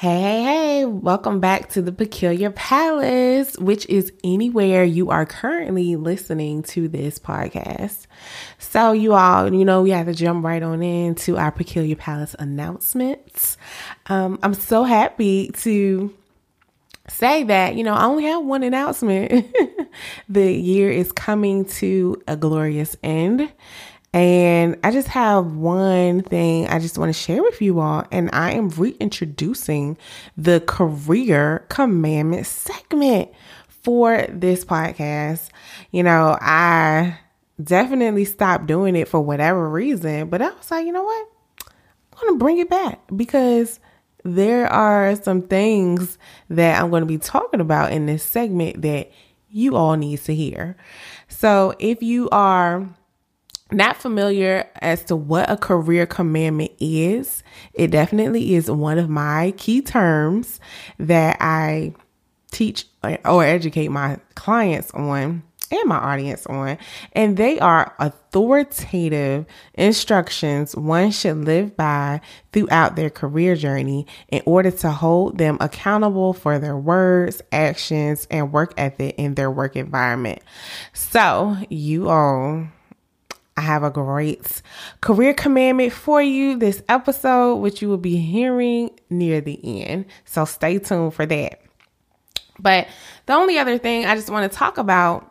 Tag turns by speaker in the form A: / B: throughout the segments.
A: Hey, hey, hey, welcome back to the Peculiar Palace, which is anywhere you are currently listening to this podcast. So, you all, you know, we have to jump right on into our Peculiar Palace announcements. Um, I'm so happy to say that, you know, I only have one announcement. the year is coming to a glorious end. And I just have one thing I just want to share with you all. And I am reintroducing the career commandment segment for this podcast. You know, I definitely stopped doing it for whatever reason, but I was like, you know what? I'm going to bring it back because there are some things that I'm going to be talking about in this segment that you all need to hear. So if you are not familiar as to what a career commandment is, it definitely is one of my key terms that I teach or educate my clients on and my audience on. And they are authoritative instructions one should live by throughout their career journey in order to hold them accountable for their words, actions, and work ethic in their work environment. So, you all I have a great career commandment for you this episode, which you will be hearing near the end. So stay tuned for that. But the only other thing I just want to talk about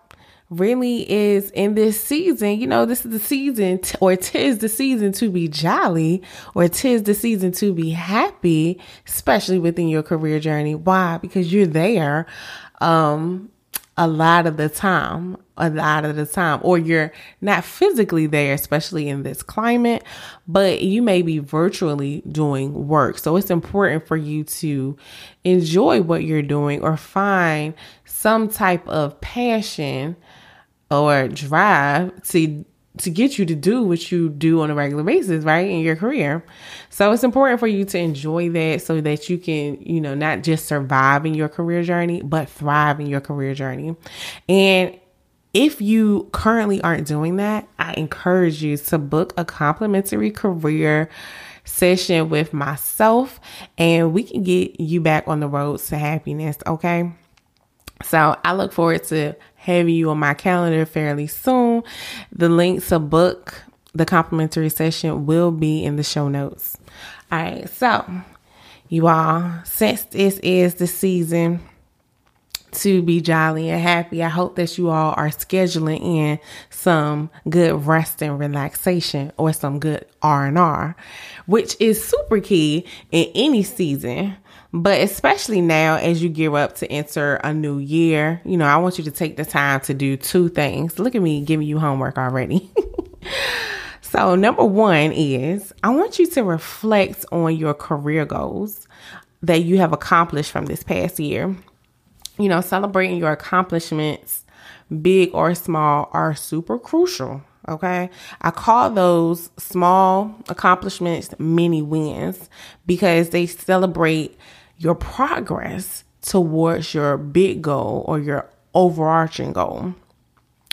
A: really is in this season, you know, this is the season, t- or tis the season to be jolly, or tis the season to be happy, especially within your career journey. Why? Because you're there. Um, a lot of the time, a lot of the time, or you're not physically there, especially in this climate, but you may be virtually doing work. So it's important for you to enjoy what you're doing or find some type of passion or drive to to get you to do what you do on a regular basis, right? In your career. So it's important for you to enjoy that so that you can, you know, not just survive in your career journey, but thrive in your career journey. And if you currently aren't doing that, I encourage you to book a complimentary career session with myself and we can get you back on the road to happiness, okay? So I look forward to having you on my calendar fairly soon. The link to book the complimentary session will be in the show notes. All right, so you all, since this is the season to be jolly and happy, I hope that you all are scheduling in some good rest and relaxation or some good R&R, which is super key in any season but especially now, as you gear up to enter a new year, you know, I want you to take the time to do two things. Look at me giving you homework already. so, number one is I want you to reflect on your career goals that you have accomplished from this past year. You know, celebrating your accomplishments, big or small, are super crucial. Okay. I call those small accomplishments mini wins because they celebrate your progress towards your big goal or your overarching goal.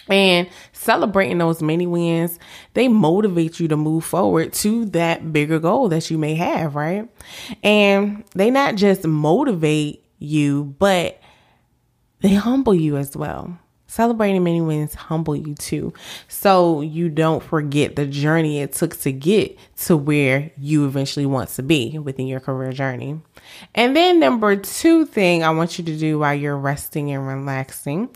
A: And celebrating those mini wins, they motivate you to move forward to that bigger goal that you may have, right? And they not just motivate you, but they humble you as well. Celebrating mini wins humble you too. So you don't forget the journey it took to get to where you eventually want to be within your career journey. And then number two thing I want you to do while you're resting and relaxing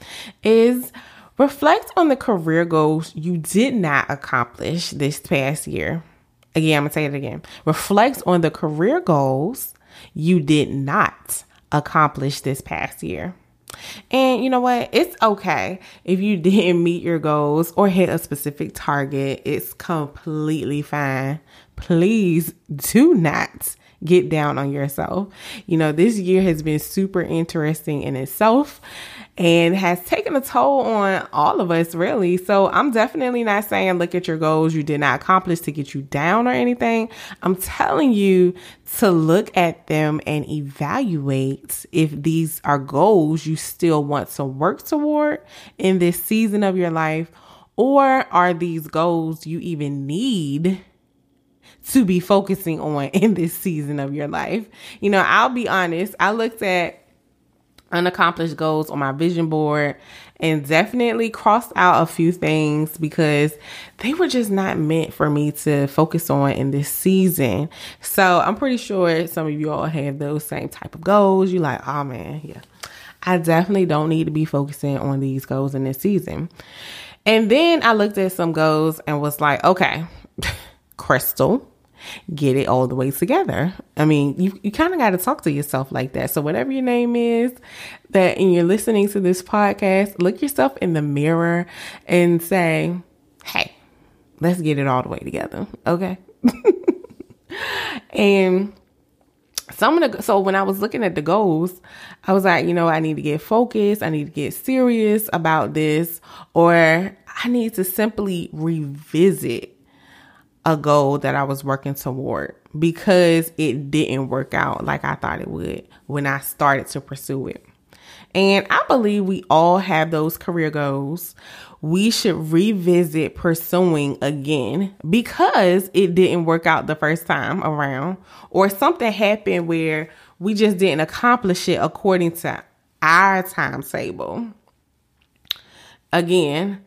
A: is reflect on the career goals you did not accomplish this past year. Again, I'm to say it again. Reflect on the career goals you did not accomplish this past year. And you know what? It's okay if you didn't meet your goals or hit a specific target. It's completely fine. Please do not get down on yourself. You know, this year has been super interesting in itself and has taken a toll on all of us, really. So I'm definitely not saying look at your goals you did not accomplish to get you down or anything. I'm telling you to look at them and evaluate if these are goals you still want to work toward in this season of your life, or are these goals you even need to be focusing on in this season of your life. You know, I'll be honest, I looked at unaccomplished goals on my vision board and definitely crossed out a few things because they were just not meant for me to focus on in this season. So I'm pretty sure some of you all have those same type of goals. You're like, oh man, yeah. I definitely don't need to be focusing on these goals in this season. And then I looked at some goals and was like, okay, Crystal, get it all the way together. I mean, you, you kind of got to talk to yourself like that. So, whatever your name is, that and you're listening to this podcast, look yourself in the mirror and say, hey, let's get it all the way together. Okay. and some of the so when I was looking at the goals, I was like, you know, I need to get focused, I need to get serious about this, or I need to simply revisit a goal that I was working toward because it didn't work out like I thought it would when I started to pursue it. And I believe we all have those career goals. We should revisit pursuing again because it didn't work out the first time around, or something happened where we just didn't accomplish it according to our timetable. Again,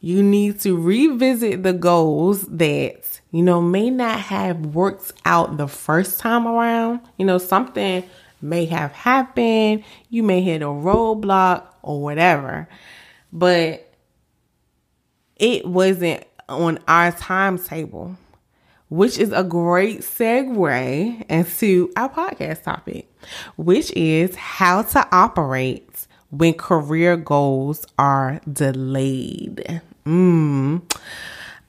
A: you need to revisit the goals that, you know, may not have worked out the first time around. You know, something may have happened, you may hit a roadblock or whatever, but it wasn't on our timetable, which is a great segue into our podcast topic, which is how to operate when career goals are delayed. Mm.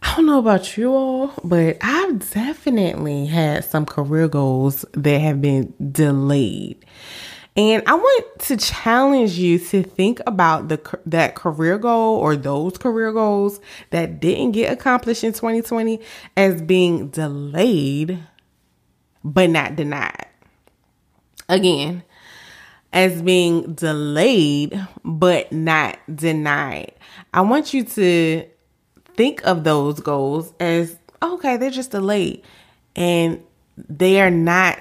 A: I don't know about you all, but I've definitely had some career goals that have been delayed. And I want to challenge you to think about the that career goal or those career goals that didn't get accomplished in 2020 as being delayed but not denied. Again, as being delayed but not denied. I want you to think of those goals as oh, okay, they're just delayed and they are not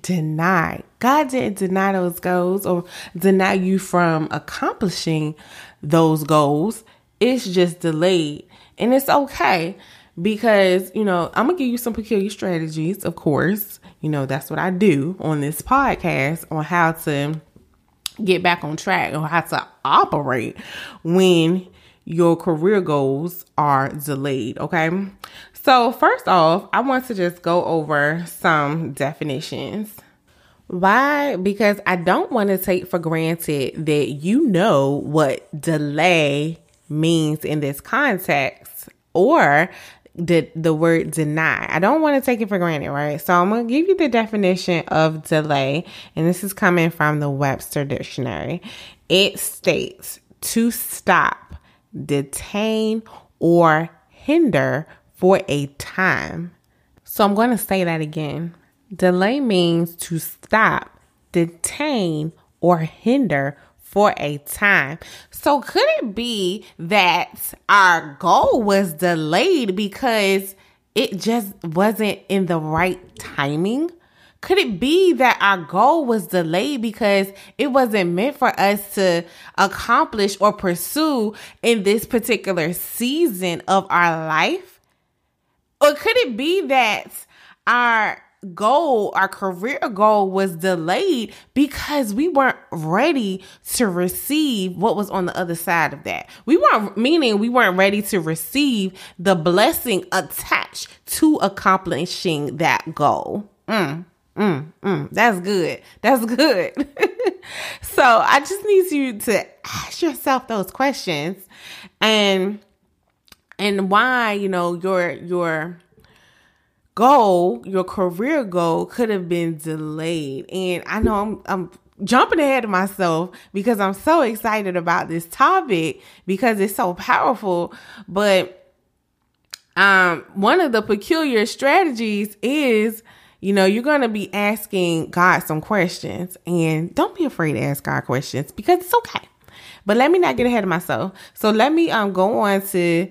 A: denied. God didn't deny those goals or deny you from accomplishing those goals. It's just delayed. And it's okay because, you know, I'm going to give you some peculiar strategies, of course. You know, that's what I do on this podcast on how to get back on track or how to operate when your career goals are delayed. Okay. So, first off, I want to just go over some definitions. Why? Because I don't want to take for granted that you know what delay means in this context or the the word deny. I don't want to take it for granted, right? So I'm going to give you the definition of delay and this is coming from the Webster dictionary. It states to stop, detain or hinder for a time. So I'm going to say that again. Delay means to stop, detain or hinder for a time. So could it be that our goal was delayed because it just wasn't in the right timing? Could it be that our goal was delayed because it wasn't meant for us to accomplish or pursue in this particular season of our life? Or could it be that our goal, our career goal was delayed because we weren't ready to receive what was on the other side of that. We weren't, meaning we weren't ready to receive the blessing attached to accomplishing that goal. Mm, mm, mm. That's good. That's good. so I just need you to ask yourself those questions and and why, you know, your your goal, your career goal could have been delayed. And I know I'm, I'm jumping ahead of myself because I'm so excited about this topic because it's so powerful. But um, one of the peculiar strategies is, you know, you're going to be asking God some questions and don't be afraid to ask God questions because it's okay. But let me not get ahead of myself. So let me um go on to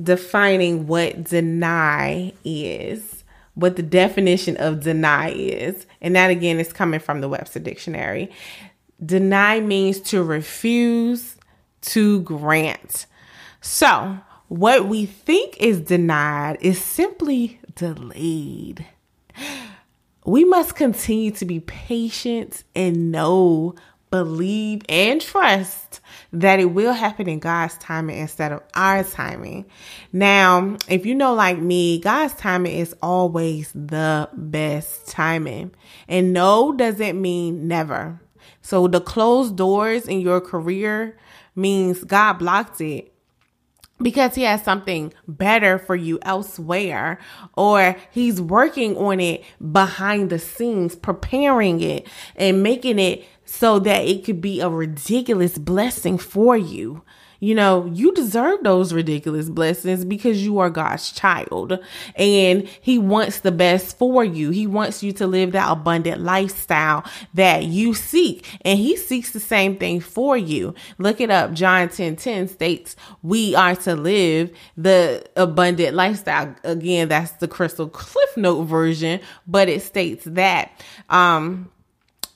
A: defining what deny is, what the definition of deny is. And that again is coming from the Webster Dictionary. Deny means to refuse, to grant. So, what we think is denied is simply delayed. We must continue to be patient and know, believe, and trust that it will happen in God's timing instead of our timing. Now, if you know, like me, God's timing is always the best timing. And no doesn't mean never. So the closed doors in your career means God blocked it because he has something better for you elsewhere or he's working on it behind the scenes preparing it and making it so that it could be a ridiculous blessing for you you know, you deserve those ridiculous blessings because you are God's child and He wants the best for you. He wants you to live that abundant lifestyle that you seek, and He seeks the same thing for you. Look it up. John 10 10 states, We are to live the abundant lifestyle. Again, that's the Crystal Cliff Note version, but it states that. Um,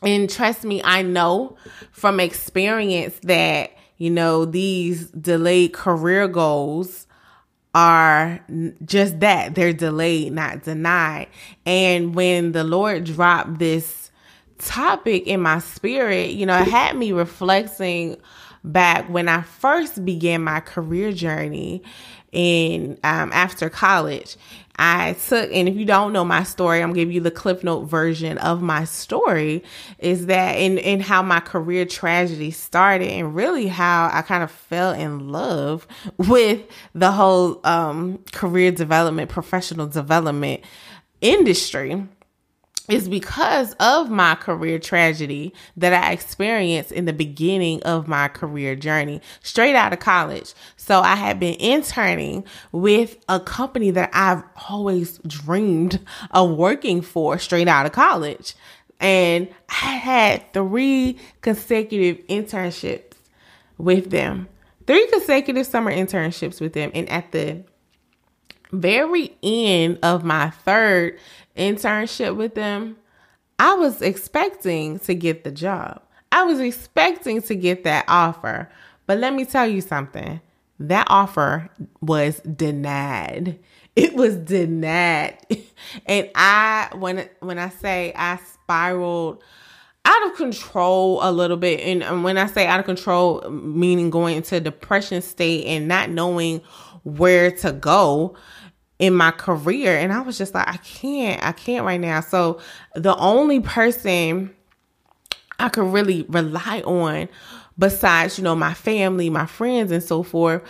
A: and trust me, I know from experience that you know, these delayed career goals are just that they're delayed, not denied. And when the Lord dropped this topic in my spirit, you know, it had me reflecting back when I first began my career journey in um, after college. I took, and if you don't know my story, I'm gonna you the Cliff Note version of my story. Is that in in how my career tragedy started, and really how I kind of fell in love with the whole um, career development, professional development industry is because of my career tragedy that I experienced in the beginning of my career journey, straight out of college. So I had been interning with a company that I've always dreamed of working for straight out of college. And I had three consecutive internships with them, three consecutive summer internships with them. And at the very end of my third internship with them, I was expecting to get the job. I was expecting to get that offer. But let me tell you something that offer was denied. It was denied. and I when when I say I spiraled out of control a little bit and when I say out of control meaning going into depression state and not knowing where to go, in my career and I was just like I can't I can't right now. So the only person I could really rely on besides, you know, my family, my friends and so forth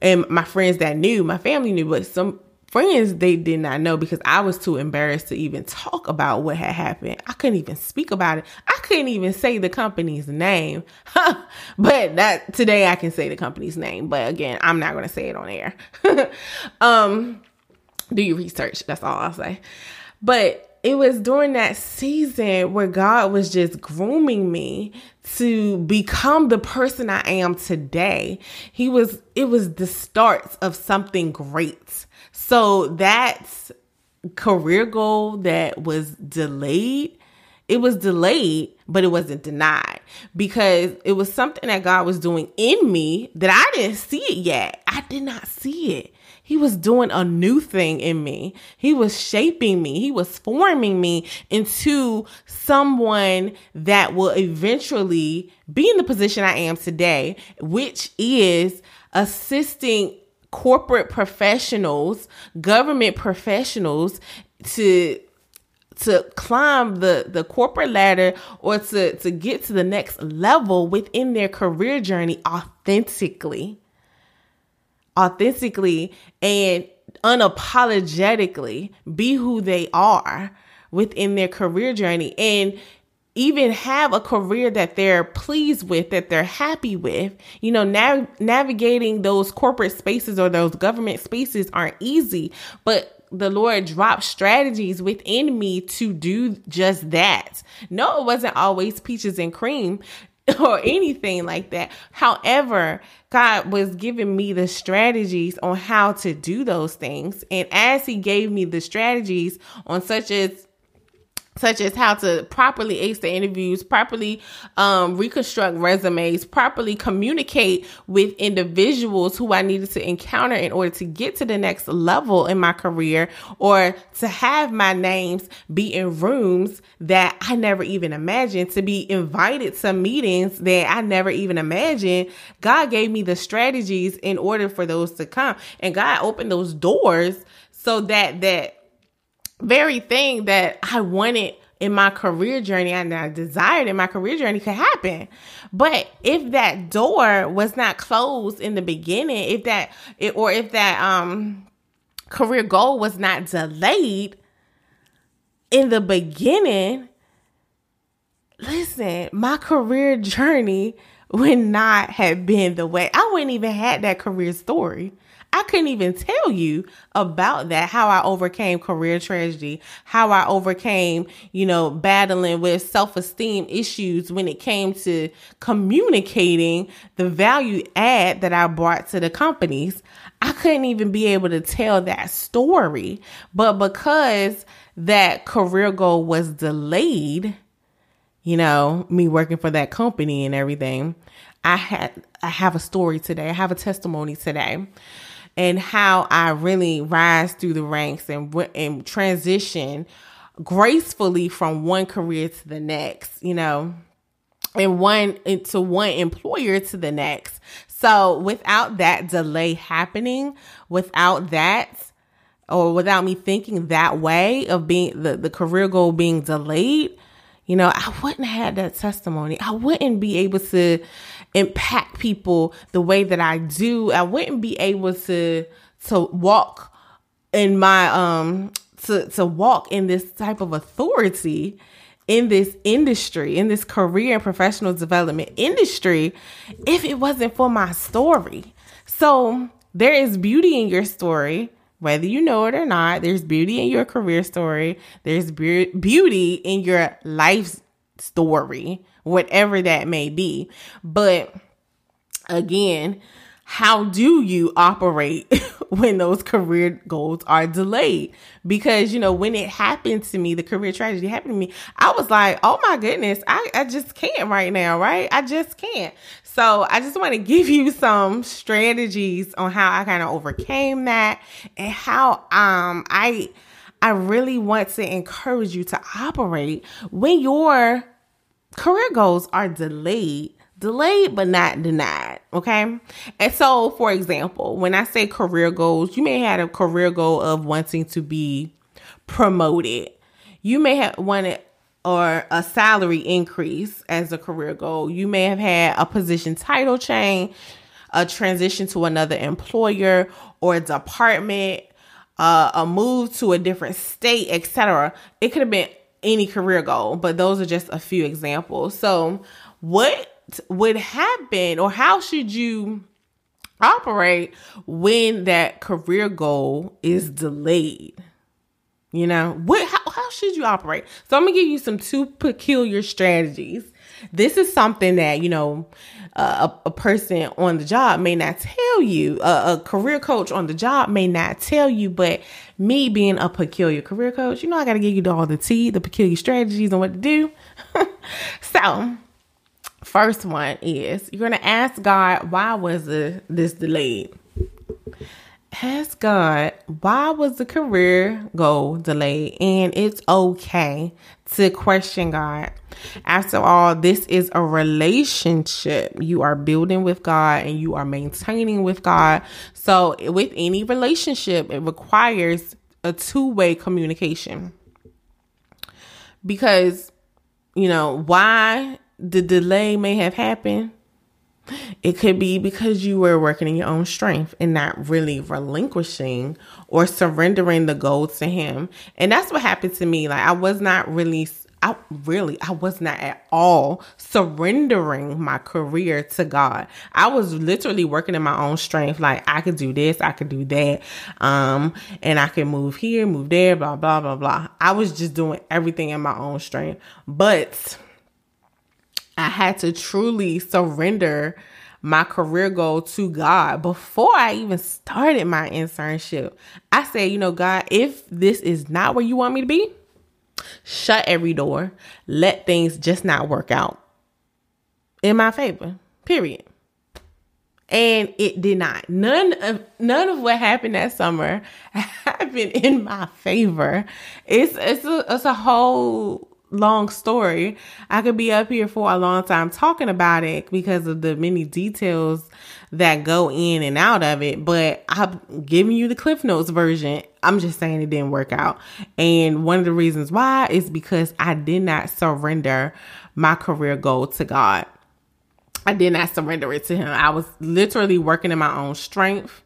A: and my friends that knew, my family knew, but some friends they did not know because I was too embarrassed to even talk about what had happened. I couldn't even speak about it. I couldn't even say the company's name. but that today I can say the company's name, but again, I'm not going to say it on air. um do your research. That's all I'll say. But it was during that season where God was just grooming me to become the person I am today. He was, it was the start of something great. So that's career goal that was delayed. It was delayed, but it wasn't denied because it was something that God was doing in me that I didn't see it yet. I did not see it. He was doing a new thing in me. He was shaping me. He was forming me into someone that will eventually be in the position I am today, which is assisting corporate professionals, government professionals to to climb the the corporate ladder or to to get to the next level within their career journey authentically authentically and unapologetically be who they are within their career journey and even have a career that they're pleased with, that they're happy with. You know, nav- navigating those corporate spaces or those government spaces aren't easy, but the Lord dropped strategies within me to do just that. No, it wasn't always peaches and cream or anything like that. However, God was giving me the strategies on how to do those things. And as He gave me the strategies on such as such as how to properly ace the interviews, properly um, reconstruct resumes, properly communicate with individuals who I needed to encounter in order to get to the next level in my career, or to have my names be in rooms that I never even imagined, to be invited to meetings that I never even imagined. God gave me the strategies in order for those to come, and God opened those doors so that that very thing that I wanted in my career journey and I desired in my career journey could happen. But if that door was not closed in the beginning, if that or if that um career goal was not delayed in the beginning, listen, my career journey would not have been the way I wouldn't even had that career story. I couldn't even tell you about that, how I overcame career tragedy, how I overcame, you know, battling with self esteem issues when it came to communicating the value add that I brought to the companies. I couldn't even be able to tell that story. But because that career goal was delayed, you know, me working for that company and everything, I had I have a story today. I have a testimony today and how I really rise through the ranks and, and transition gracefully from one career to the next, you know, and one into one employer to the next. So without that delay happening, without that, or without me thinking that way of being the, the career goal being delayed, you know, I wouldn't have had that testimony. I wouldn't be able to impact people the way that I do, I wouldn't be able to to walk in my um to to walk in this type of authority in this industry, in this career and professional development industry, if it wasn't for my story. So there is beauty in your story, whether you know it or not. There's beauty in your career story. There's be- beauty in your life story whatever that may be. But again, how do you operate when those career goals are delayed? Because, you know, when it happened to me, the career tragedy happened to me, I was like, oh my goodness, I, I just can't right now, right? I just can't. So I just want to give you some strategies on how I kind of overcame that and how um I I really want to encourage you to operate when you're career goals are delayed delayed but not denied okay? And so for example when i say career goals you may have a career goal of wanting to be promoted. You may have wanted or a salary increase as a career goal. You may have had a position title change a transition to another employer or department uh, a move to a different state etc it could have been any career goal, but those are just a few examples. So, what would happen or how should you operate when that career goal is delayed? You know, what how, how should you operate? So I'm to give you some two peculiar strategies. This is something that, you know, a, a, person on the job may not tell you, a career coach on the job may not tell you, but me being a peculiar career coach, you know, I got to give you all the tea, the peculiar strategies on what to do. so, first one is you're going to ask God, why was the, this delayed? Ask God, why was the career goal delayed? And it's okay to question God. After all, this is a relationship you are building with God and you are maintaining with God. So, with any relationship, it requires a two way communication. Because, you know, why the delay may have happened It could be because you were working in your own strength and not really relinquishing or surrendering the goal to Him. And that's what happened to me. Like, I was not really, I really, I was not at all surrendering my career to God. I was literally working in my own strength. Like, I could do this, I could do that, um, and I could move here, move there, blah, blah, blah, blah. I was just doing everything in my own strength. But, I had to truly surrender my career goal to God before I even started my internship. I said, you know, God, if this is not where you want me to be, shut every door. Let things just not work out in my favor. Period. And it did not. None of none of what happened that summer happened in my favor. It's it's a, it's a whole long story. I could be up here for a long time talking about it because of the many details that go in and out of it, but I'm giving you the Cliff Notes version. I'm just saying it didn't work out. And one of the reasons why is because I did not surrender my career goal to God. I did not surrender it to him. I was literally working in my own strength.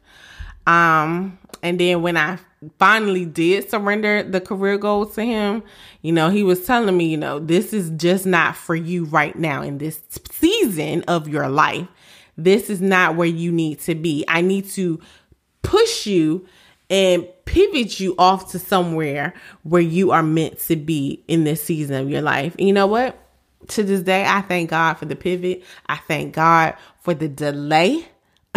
A: Um, and then when I finally did surrender the career goals to him, you know, he was telling me, you know, this is just not for you right now in this season of your life. This is not where you need to be. I need to push you and pivot you off to somewhere where you are meant to be in this season of your life. And you know what? To this day, I thank God for the pivot. I thank God for the delay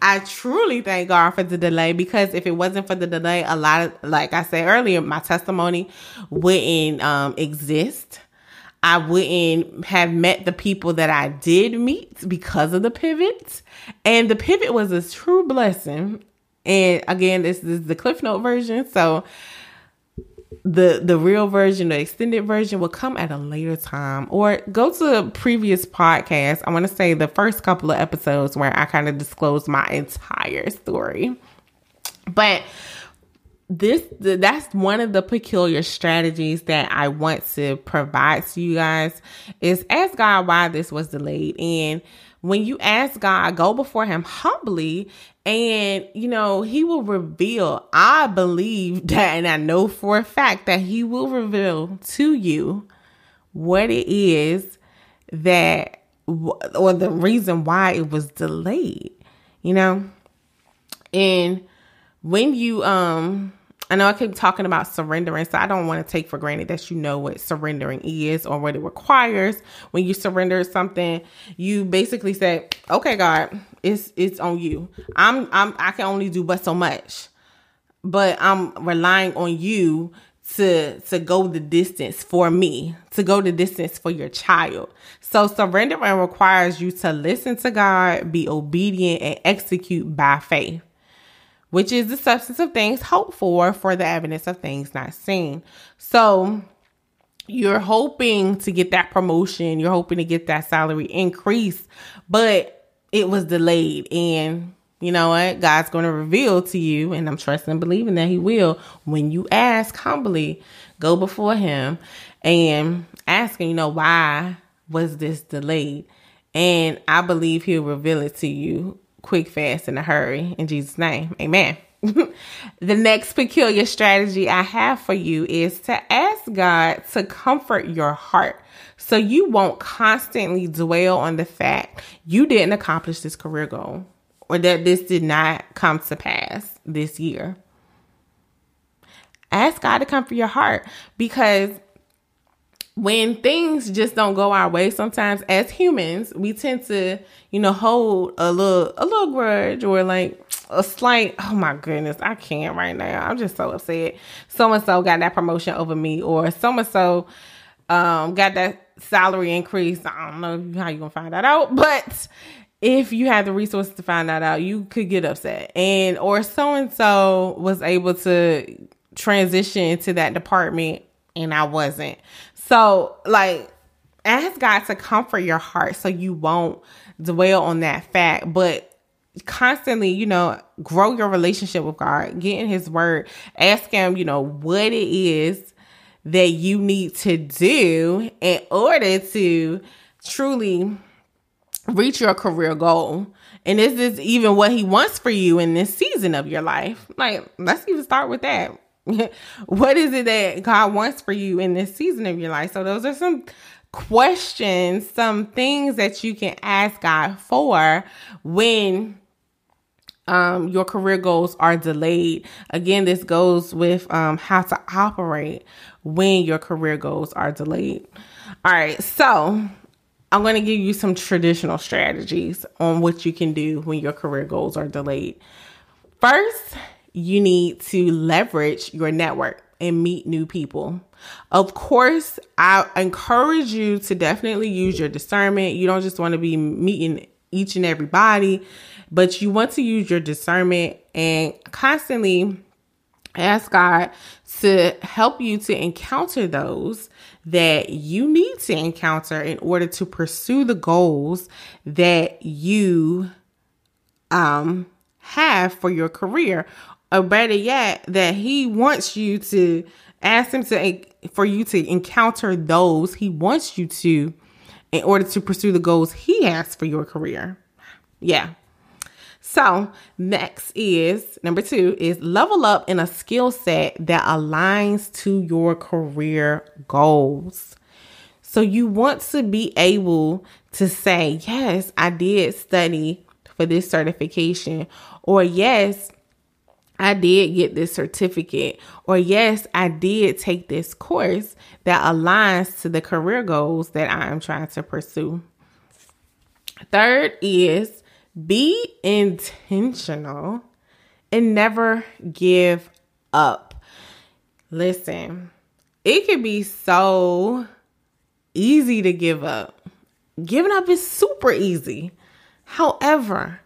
A: I truly thank God for the delay because if it wasn't for the delay, a lot of, like I said earlier, my testimony wouldn't um, exist. I wouldn't have met the people that I did meet because of the pivot. And the pivot was a true blessing. And again, this is the Cliff Note version. So the the real version, the extended version will come at a later time or go to previous podcast. I want to say the first couple of episodes where I kind of disclosed my entire story. But this that's one of the peculiar strategies that I want to provide to you guys is ask God why this was delayed and when you ask God, go before Him humbly, and you know, He will reveal. I believe that, and I know for a fact that He will reveal to you what it is that, or the reason why it was delayed, you know, and when you, um, I know I keep talking about surrendering, so I don't want to take for granted that you know what surrendering is or what it requires. When you surrender something, you basically say, "Okay, God, it's it's on you. I'm I'm I can only do but so much, but I'm relying on you to to go the distance for me, to go the distance for your child. So surrendering requires you to listen to God, be obedient, and execute by faith which is the substance of things hoped for, for the evidence of things not seen. So you're hoping to get that promotion, you're hoping to get that salary increase, but it was delayed. And you know what? God's going to reveal to you, and I'm trusting and believing that He will when you ask humbly, go before Him and asking, you know, why was this delayed? And I believe He'll reveal it to you quick, fast, in a hurry. In Jesus' name, amen. the next peculiar strategy I have for you is to ask God to comfort your heart so you won't constantly dwell on the fact you didn't accomplish this career goal or that this did not come to pass this year. Ask God to comfort your heart because when things just don't go our way sometimes as humans we tend to you know hold a little a little grudge or like a slight oh my goodness i can't right now. I'm just so upset. So and so got that promotion over me or so and so got that salary increase. I don't know how you're gonna find that out but if you had the resources to find that out you could get upset. And or so and so was able to transition to that department and i wasn't so, like, ask God to comfort your heart so you won't dwell on that fact, but constantly, you know, grow your relationship with God, get in His Word, ask Him, you know, what it is that you need to do in order to truly reach your career goal. And is this even what he wants for you in this season of your life? Like, let's even start with that. what is it that God wants for you in this season of your life? So, those are some questions, some things that you can ask God for when um, your career goals are delayed. Again, this goes with um, how to operate when your career goals are delayed. All right, so I'm going to give you some traditional strategies on what you can do when your career goals are delayed. First, you need to leverage your network and meet new people. Of course, I encourage you to definitely use your discernment. You don't just want to be meeting each and everybody, but you want to use your discernment and constantly ask God to help you to encounter those that you need to encounter in order to pursue the goals that you um have for your career or better yet that he wants you to ask him to for you to encounter those he wants you to in order to pursue the goals he has for your career yeah so, next is number two is level up in a skill set that aligns to your career goals. So, you want to be able to say, Yes, I did study for this certification, or Yes, I did get this certificate, or yes, I did take this course that aligns to the career goals that I am trying to pursue. Third is be intentional and never give up. Listen, it can be so easy to give up. Giving up is super easy. However,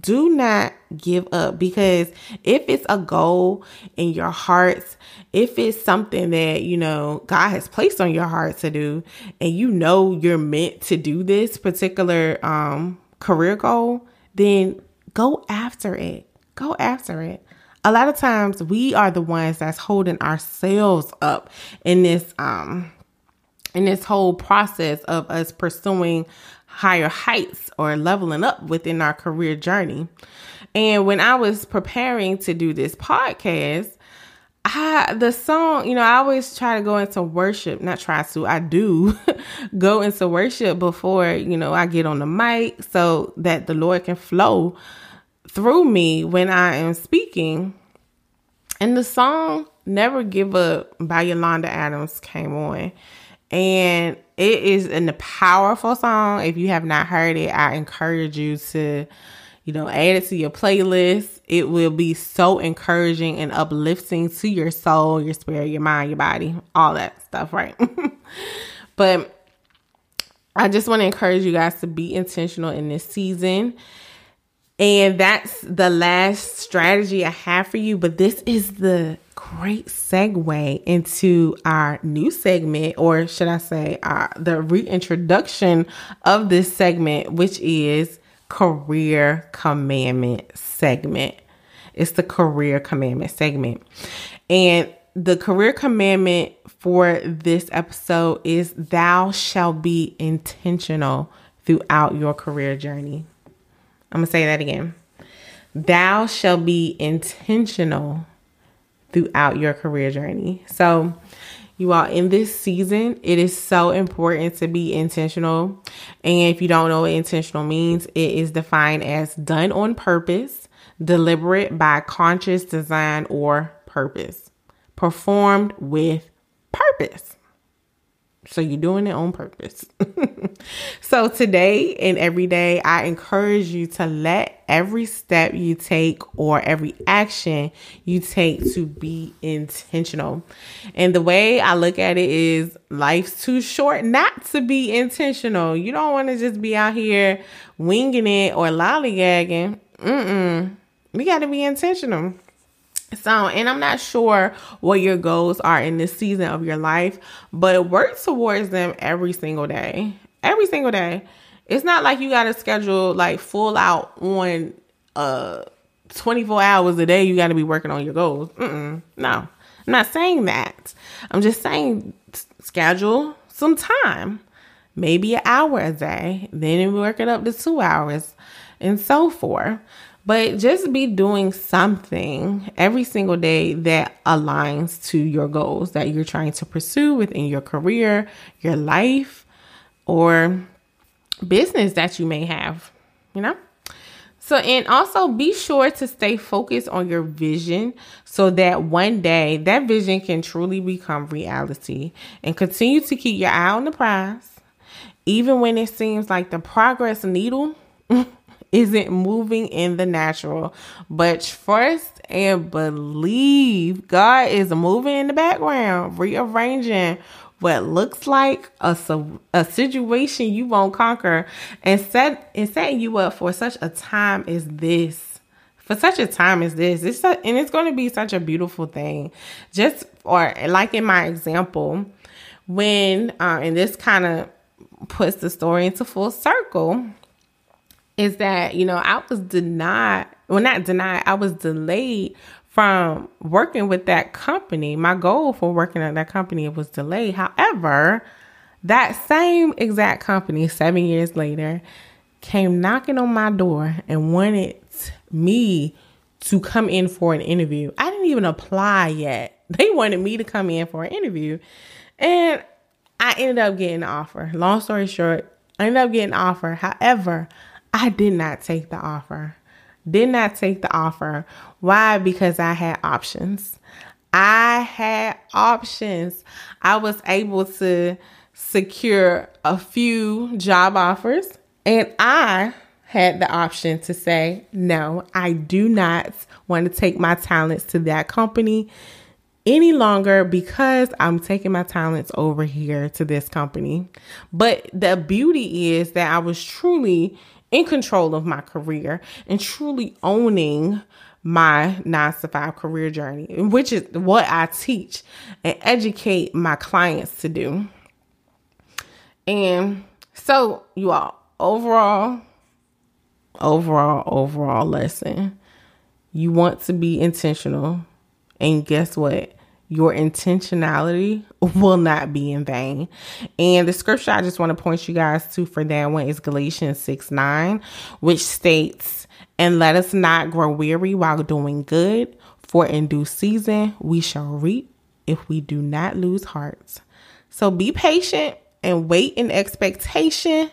A: do not give up because if it's a goal in your heart, if it's something that you know God has placed on your heart to do, and you know you're meant to do this particular um, career goal, then go after it. Go after it. A lot of times we are the ones that's holding ourselves up in this um in this whole process of us pursuing higher heights or leveling up within our career journey. And when I was preparing to do this podcast, I the song, you know, I always try to go into worship, not try to, I do go into worship before, you know, I get on the mic so that the Lord can flow through me when I am speaking. And the song Never Give Up by Yolanda Adams came on. And it is a powerful song. If you have not heard it, I encourage you to you know, add it to your playlist. It will be so encouraging and uplifting to your soul, your spirit, your mind, your body, all that stuff, right? but I just want to encourage you guys to be intentional in this season. And that's the last strategy I have for you. But this is the great segue into our new segment, or should I say, uh, the reintroduction of this segment, which is career commandment segment. It's the career commandment segment. And the career commandment for this episode is thou shall be intentional throughout your career journey. I'm going to say that again. Thou shall be intentional throughout your career journey. So, you all in this season it is so important to be intentional and if you don't know what intentional means it is defined as done on purpose deliberate by conscious design or purpose performed with purpose so you're doing it on purpose. so today and every day, I encourage you to let every step you take or every action you take to be intentional. And the way I look at it is life's too short not to be intentional. You don't want to just be out here winging it or lollygagging. Mm-mm. We got to be intentional. So, and I'm not sure what your goals are in this season of your life, but work towards them every single day. Every single day. It's not like you got to schedule like full out on uh 24 hours a day you got to be working on your goals. Mm-mm, no. I'm not saying that. I'm just saying schedule some time maybe an hour a day, then work it up to two hours, and so forth. But just be doing something every single day that aligns to your goals that you're trying to pursue within your career, your life, or business that you may have, you know? So, and also be sure to stay focused on your vision so that one day that vision can truly become reality and continue to keep your eye on the prize, even when it seems like the progress needle isn't moving in the natural. But trust and believe God is moving in the background, rearranging what looks like a, a situation you won't conquer and set and setting you up for such a time as this. For such a time as this. It's a, and it's going to be such a beautiful thing. Just or like in my example when uh, and this kind of puts the story into full circle is that you know i was denied well not denied i was delayed from working with that company. My goal for working at that company was delayed. However, that same exact company seven years later came knocking on my door and wanted me to come in for an interview. I didn't even apply yet. They wanted me to come in for an interview. And I ended up getting an offer. Long story short, I ended up getting an offer. However, I did not take the offer. Did not take the offer. Why? Because I had options. I had options. I was able to secure a few job offers, and I had the option to say, no, I do not want to take my talents to that company any longer because I'm taking my talents over here to this company. But the beauty is that I was truly in control of my career and truly owning my nine to five career journey, which is what I teach and educate my clients to do. And so, you all, overall, overall, overall lesson you want to be intentional. And guess what? Your intentionality will not be in vain. And the scripture I just want to point you guys to for that one is Galatians 6 9, which states, And let us not grow weary while doing good, for in due season we shall reap if we do not lose hearts. So be patient and wait in expectation.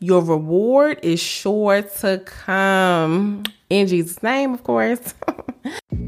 A: Your reward is sure to come. In Jesus' name, of course.